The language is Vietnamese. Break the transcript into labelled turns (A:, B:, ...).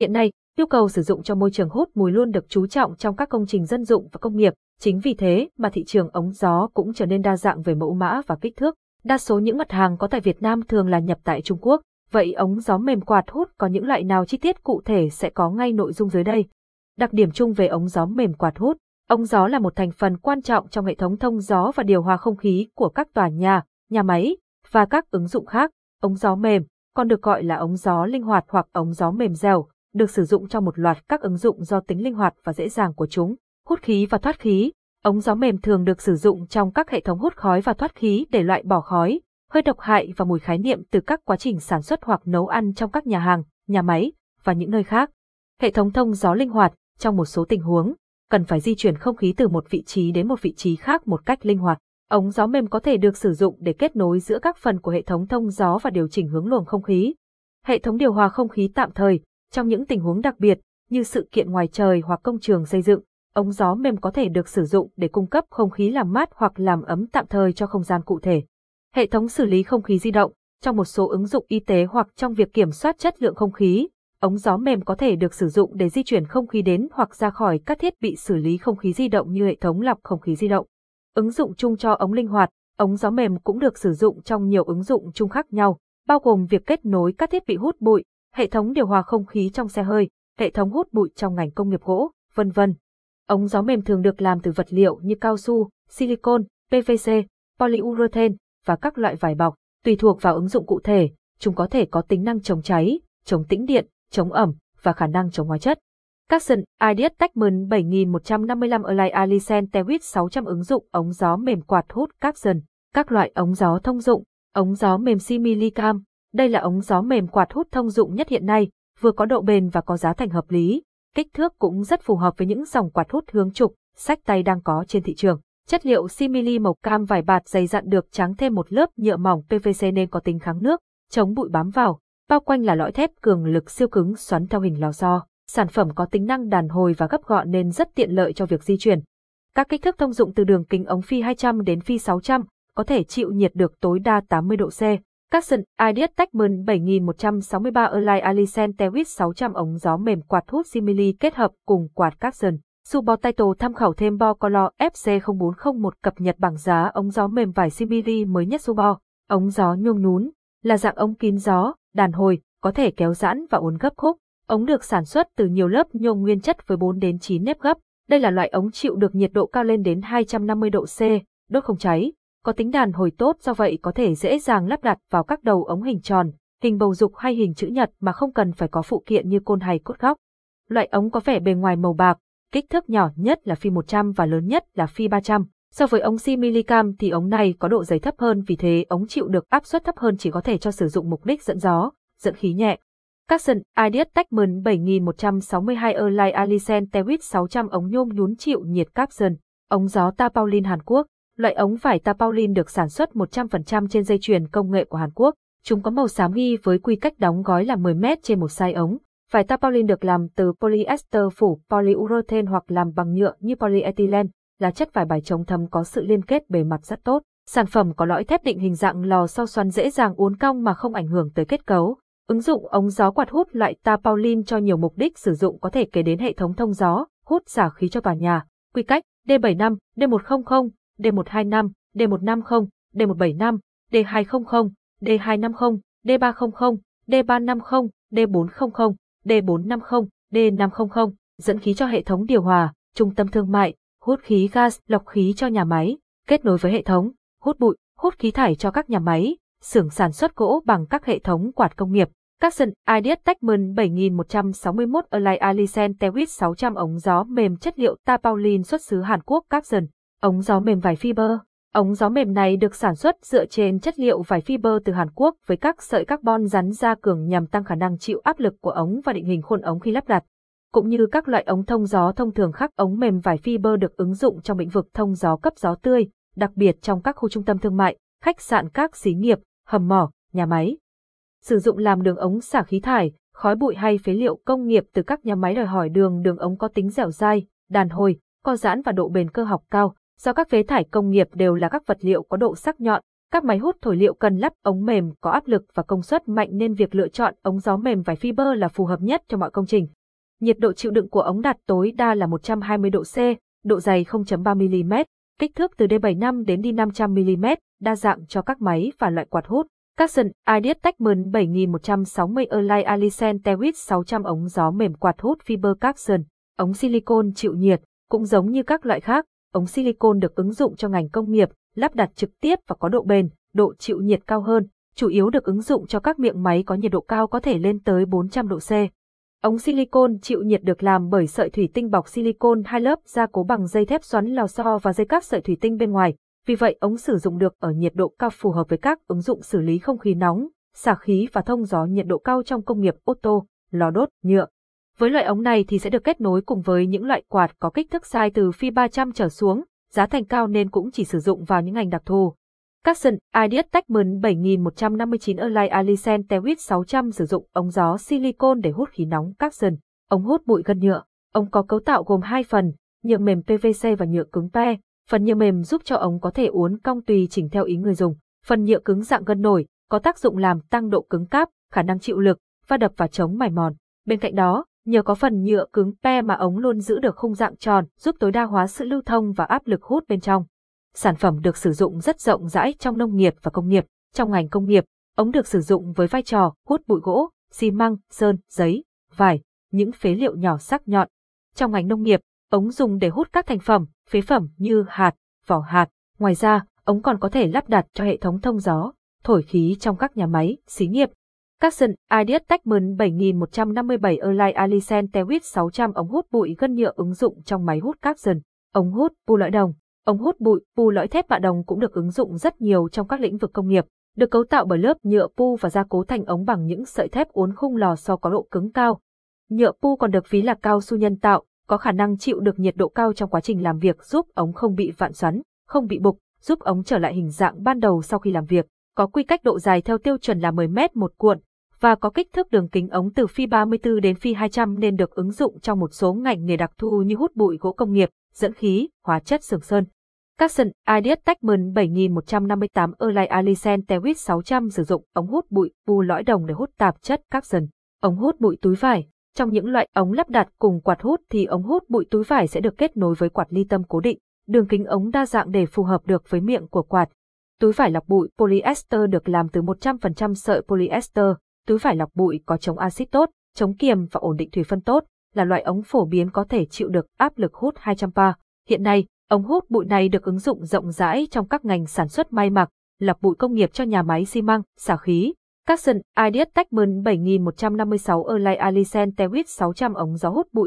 A: Hiện nay, nhu cầu sử dụng cho môi trường hút mùi luôn được chú trọng trong các công trình dân dụng và công nghiệp, chính vì thế mà thị trường ống gió cũng trở nên đa dạng về mẫu mã và kích thước. Đa số những mặt hàng có tại Việt Nam thường là nhập tại Trung Quốc, vậy ống gió mềm quạt hút có những loại nào chi tiết cụ thể sẽ có ngay nội dung dưới đây. Đặc điểm chung về ống gió mềm quạt hút Ống gió là một thành phần quan trọng trong hệ thống thông gió và điều hòa không khí của các tòa nhà, nhà máy và các ứng dụng khác. Ống gió mềm, còn được gọi là ống gió linh hoạt hoặc ống gió mềm dẻo, được sử dụng trong một loạt các ứng dụng do tính linh hoạt và dễ dàng của chúng. Hút khí và thoát khí. Ống gió mềm thường được sử dụng trong các hệ thống hút khói và thoát khí để loại bỏ khói, hơi độc hại và mùi khái niệm từ các quá trình sản xuất hoặc nấu ăn trong các nhà hàng, nhà máy và những nơi khác. Hệ thống thông gió linh hoạt, trong một số tình huống, cần phải di chuyển không khí từ một vị trí đến một vị trí khác một cách linh hoạt. Ống gió mềm có thể được sử dụng để kết nối giữa các phần của hệ thống thông gió và điều chỉnh hướng luồng không khí. Hệ thống điều hòa không khí tạm thời, trong những tình huống đặc biệt, như sự kiện ngoài trời hoặc công trường xây dựng, ống gió mềm có thể được sử dụng để cung cấp không khí làm mát hoặc làm ấm tạm thời cho không gian cụ thể. Hệ thống xử lý không khí di động, trong một số ứng dụng y tế hoặc trong việc kiểm soát chất lượng không khí, ống gió mềm có thể được sử dụng để di chuyển không khí đến hoặc ra khỏi các thiết bị xử lý không khí di động như hệ thống lọc không khí di động. Ứng dụng chung cho ống linh hoạt, ống gió mềm cũng được sử dụng trong nhiều ứng dụng chung khác nhau, bao gồm việc kết nối các thiết bị hút bụi, hệ thống điều hòa không khí trong xe hơi, hệ thống hút bụi trong ngành công nghiệp gỗ, vân vân. Ống gió mềm thường được làm từ vật liệu như cao su, silicon, PVC, polyurethane và các loại vải bọc. Tùy thuộc vào ứng dụng cụ thể, chúng có thể có tính năng chống cháy, chống tĩnh điện, chống ẩm và khả năng chống hóa chất. Capson Ideas Techman 7155 Align Alicen Tewit 600 ứng dụng ống gió mềm quạt hút Capson, các loại ống gió thông dụng, ống gió mềm Similicam. Đây là ống gió mềm quạt hút thông dụng nhất hiện nay, vừa có độ bền và có giá thành hợp lý. Kích thước cũng rất phù hợp với những dòng quạt hút hướng trục, sách tay đang có trên thị trường. Chất liệu simili màu cam vải bạt dày dặn được trắng thêm một lớp nhựa mỏng PVC nên có tính kháng nước, chống bụi bám vào, bao quanh là lõi thép cường lực siêu cứng xoắn theo hình lò xo. Sản phẩm có tính năng đàn hồi và gấp gọn nên rất tiện lợi cho việc di chuyển. Các kích thước thông dụng từ đường kính ống phi 200 đến phi 600, có thể chịu nhiệt được tối đa 80 độ C. Capson Ideas Techman 7163 Align Alicent Tewit 600 ống gió mềm quạt hút simili kết hợp cùng quạt Capson. Subo Title tham khảo thêm Bo Color FC0401 cập nhật bảng giá ống gió mềm vải simili mới nhất Subo. Ống gió nhung nhún, là dạng ống kín gió, đàn hồi, có thể kéo giãn và uốn gấp khúc. Ống được sản xuất từ nhiều lớp nhôm nguyên chất với 4 đến 9 nếp gấp. Đây là loại ống chịu được nhiệt độ cao lên đến 250 độ C, đốt không cháy, có tính đàn hồi tốt do vậy có thể dễ dàng lắp đặt vào các đầu ống hình tròn, hình bầu dục hay hình chữ nhật mà không cần phải có phụ kiện như côn hay cốt góc. Loại ống có vẻ bề ngoài màu bạc, kích thước nhỏ nhất là phi 100 và lớn nhất là phi 300. So với ống Similicam thì ống này có độ dày thấp hơn vì thế ống chịu được áp suất thấp hơn chỉ có thể cho sử dụng mục đích dẫn gió, dẫn khí nhẹ. Capson Ideas Techman 7162 Erlai Alisen Tewit 600 ống nhôm nhún chịu nhiệt Capson, ống gió Tapaulin Hàn Quốc. Loại ống vải Tapaulin được sản xuất 100% trên dây chuyền công nghệ của Hàn Quốc. Chúng có màu xám ghi với quy cách đóng gói là 10 mét trên một sai ống. Vải Tapaulin được làm từ polyester phủ polyurethane hoặc làm bằng nhựa như polyethylene là chất vải bài chống thấm có sự liên kết bề mặt rất tốt. Sản phẩm có lõi thép định hình dạng lò xo xoắn dễ dàng uốn cong mà không ảnh hưởng tới kết cấu. Ứng dụng ống gió quạt hút loại Tapaulin cho nhiều mục đích sử dụng có thể kể đến hệ thống thông gió, hút xả khí cho tòa nhà. Quy cách D75, D100, D125, D150, D175, D200, D250, D300, D350, D400, D450, D500, dẫn khí cho hệ thống điều hòa, trung tâm thương mại, hút khí gas, lọc khí cho nhà máy, kết nối với hệ thống, hút bụi, hút khí thải cho các nhà máy, xưởng sản xuất gỗ bằng các hệ thống quạt công nghiệp. Các sân Ideas Techman 7161 Align Alicen Tewit 600 ống gió mềm chất liệu Tapaulin xuất xứ Hàn Quốc các Capson. Ống gió mềm vải fiber. Ống gió mềm này được sản xuất dựa trên chất liệu vải fiber từ Hàn Quốc với các sợi carbon rắn da cường nhằm tăng khả năng chịu áp lực của ống và định hình khuôn ống khi lắp đặt cũng như các loại ống thông gió thông thường khác ống mềm vải fiber được ứng dụng trong lĩnh vực thông gió cấp gió tươi, đặc biệt trong các khu trung tâm thương mại, khách sạn các xí nghiệp, hầm mỏ, nhà máy. Sử dụng làm đường ống xả khí thải, khói bụi hay phế liệu công nghiệp từ các nhà máy đòi hỏi đường đường ống có tính dẻo dai, đàn hồi, co giãn và độ bền cơ học cao, do các phế thải công nghiệp đều là các vật liệu có độ sắc nhọn, Các máy hút thổi liệu cần lắp ống mềm có áp lực và công suất mạnh nên việc lựa chọn ống gió mềm vải fiber là phù hợp nhất cho mọi công trình. Nhiệt độ chịu đựng của ống đạt tối đa là 120 độ C, độ dày 0.3 mm, kích thước từ D75 đến D500 mm, đa dạng cho các máy và loại quạt hút. Capson Ideas Techman 7160 Erlai Alicent Tewit 600 ống gió mềm quạt hút fiber Capson, ống silicon chịu nhiệt, cũng giống như các loại khác, ống silicon được ứng dụng cho ngành công nghiệp, lắp đặt trực tiếp và có độ bền, độ chịu nhiệt cao hơn, chủ yếu được ứng dụng cho các miệng máy có nhiệt độ cao có thể lên tới 400 độ C. Ống silicon chịu nhiệt được làm bởi sợi thủy tinh bọc silicon hai lớp gia cố bằng dây thép xoắn lò xo và dây các sợi thủy tinh bên ngoài. Vì vậy ống sử dụng được ở nhiệt độ cao phù hợp với các ứng dụng xử lý không khí nóng, xả khí và thông gió nhiệt độ cao trong công nghiệp ô tô, lò đốt, nhựa. Với loại ống này thì sẽ được kết nối cùng với những loại quạt có kích thước size từ phi 300 trở xuống, giá thành cao nên cũng chỉ sử dụng vào những ngành đặc thù. Capson Ideas Techman 7159 Align Alicent Tewit 600 sử dụng ống gió silicon để hút khí nóng Capson, ống hút bụi gân nhựa. Ống có cấu tạo gồm hai phần, nhựa mềm PVC và nhựa cứng PE. Phần nhựa mềm giúp cho ống có thể uốn cong tùy chỉnh theo ý người dùng. Phần nhựa cứng dạng gân nổi, có tác dụng làm tăng độ cứng cáp, khả năng chịu lực, và đập và chống mài mòn. Bên cạnh đó, nhờ có phần nhựa cứng PE mà ống luôn giữ được khung dạng tròn, giúp tối đa hóa sự lưu thông và áp lực hút bên trong. Sản phẩm được sử dụng rất rộng rãi trong nông nghiệp và công nghiệp. Trong ngành công nghiệp, ống được sử dụng với vai trò hút bụi gỗ, xi măng, sơn, giấy, vải, những phế liệu nhỏ sắc nhọn. Trong ngành nông nghiệp, ống dùng để hút các thành phẩm, phế phẩm như hạt, vỏ hạt. Ngoài ra, ống còn có thể lắp đặt cho hệ thống thông gió, thổi khí trong các nhà máy, xí nghiệp. Capson Ideas Techman 7157 Align Alicent Tewit 600 ống hút bụi gân nhựa ứng dụng trong máy hút Capson. Ống hút pu lõi đồng. Ống hút bụi pu lõi thép mạ đồng cũng được ứng dụng rất nhiều trong các lĩnh vực công nghiệp, được cấu tạo bởi lớp nhựa pu và gia cố thành ống bằng những sợi thép uốn khung lò xo có độ cứng cao. Nhựa pu còn được ví là cao su nhân tạo, có khả năng chịu được nhiệt độ cao trong quá trình làm việc giúp ống không bị vạn xoắn, không bị bục, giúp ống trở lại hình dạng ban đầu sau khi làm việc. Có quy cách độ dài theo tiêu chuẩn là 10 mét một cuộn, và có kích thước đường kính ống từ phi 34 đến phi 200 nên được ứng dụng trong một số ngành nghề đặc thù như hút bụi gỗ công nghiệp, dẫn khí, hóa chất sường sơn. Capson Ideas Techman 7158 Erlai Alisen Tewit 600 sử dụng ống hút bụi bu lõi đồng để hút tạp chất Capson. Ống hút bụi túi vải. Trong những loại ống lắp đặt cùng quạt hút thì ống hút bụi túi vải sẽ được kết nối với quạt ly tâm cố định, đường kính ống đa dạng để phù hợp được với miệng của quạt. Túi vải lọc bụi polyester được làm từ 100% sợi polyester. Túi vải lọc bụi có chống axit tốt, chống kiềm và ổn định thủy phân tốt, là loại ống phổ biến có thể chịu được áp lực hút 200 bar. Hiện nay, Ống hút bụi này được ứng dụng rộng rãi trong các ngành sản xuất may mặc, lọc bụi công nghiệp cho nhà máy xi măng, xả khí. Capson Ideas Techman 7156 Erlai Alicent Tewit 600 ống gió hút bụi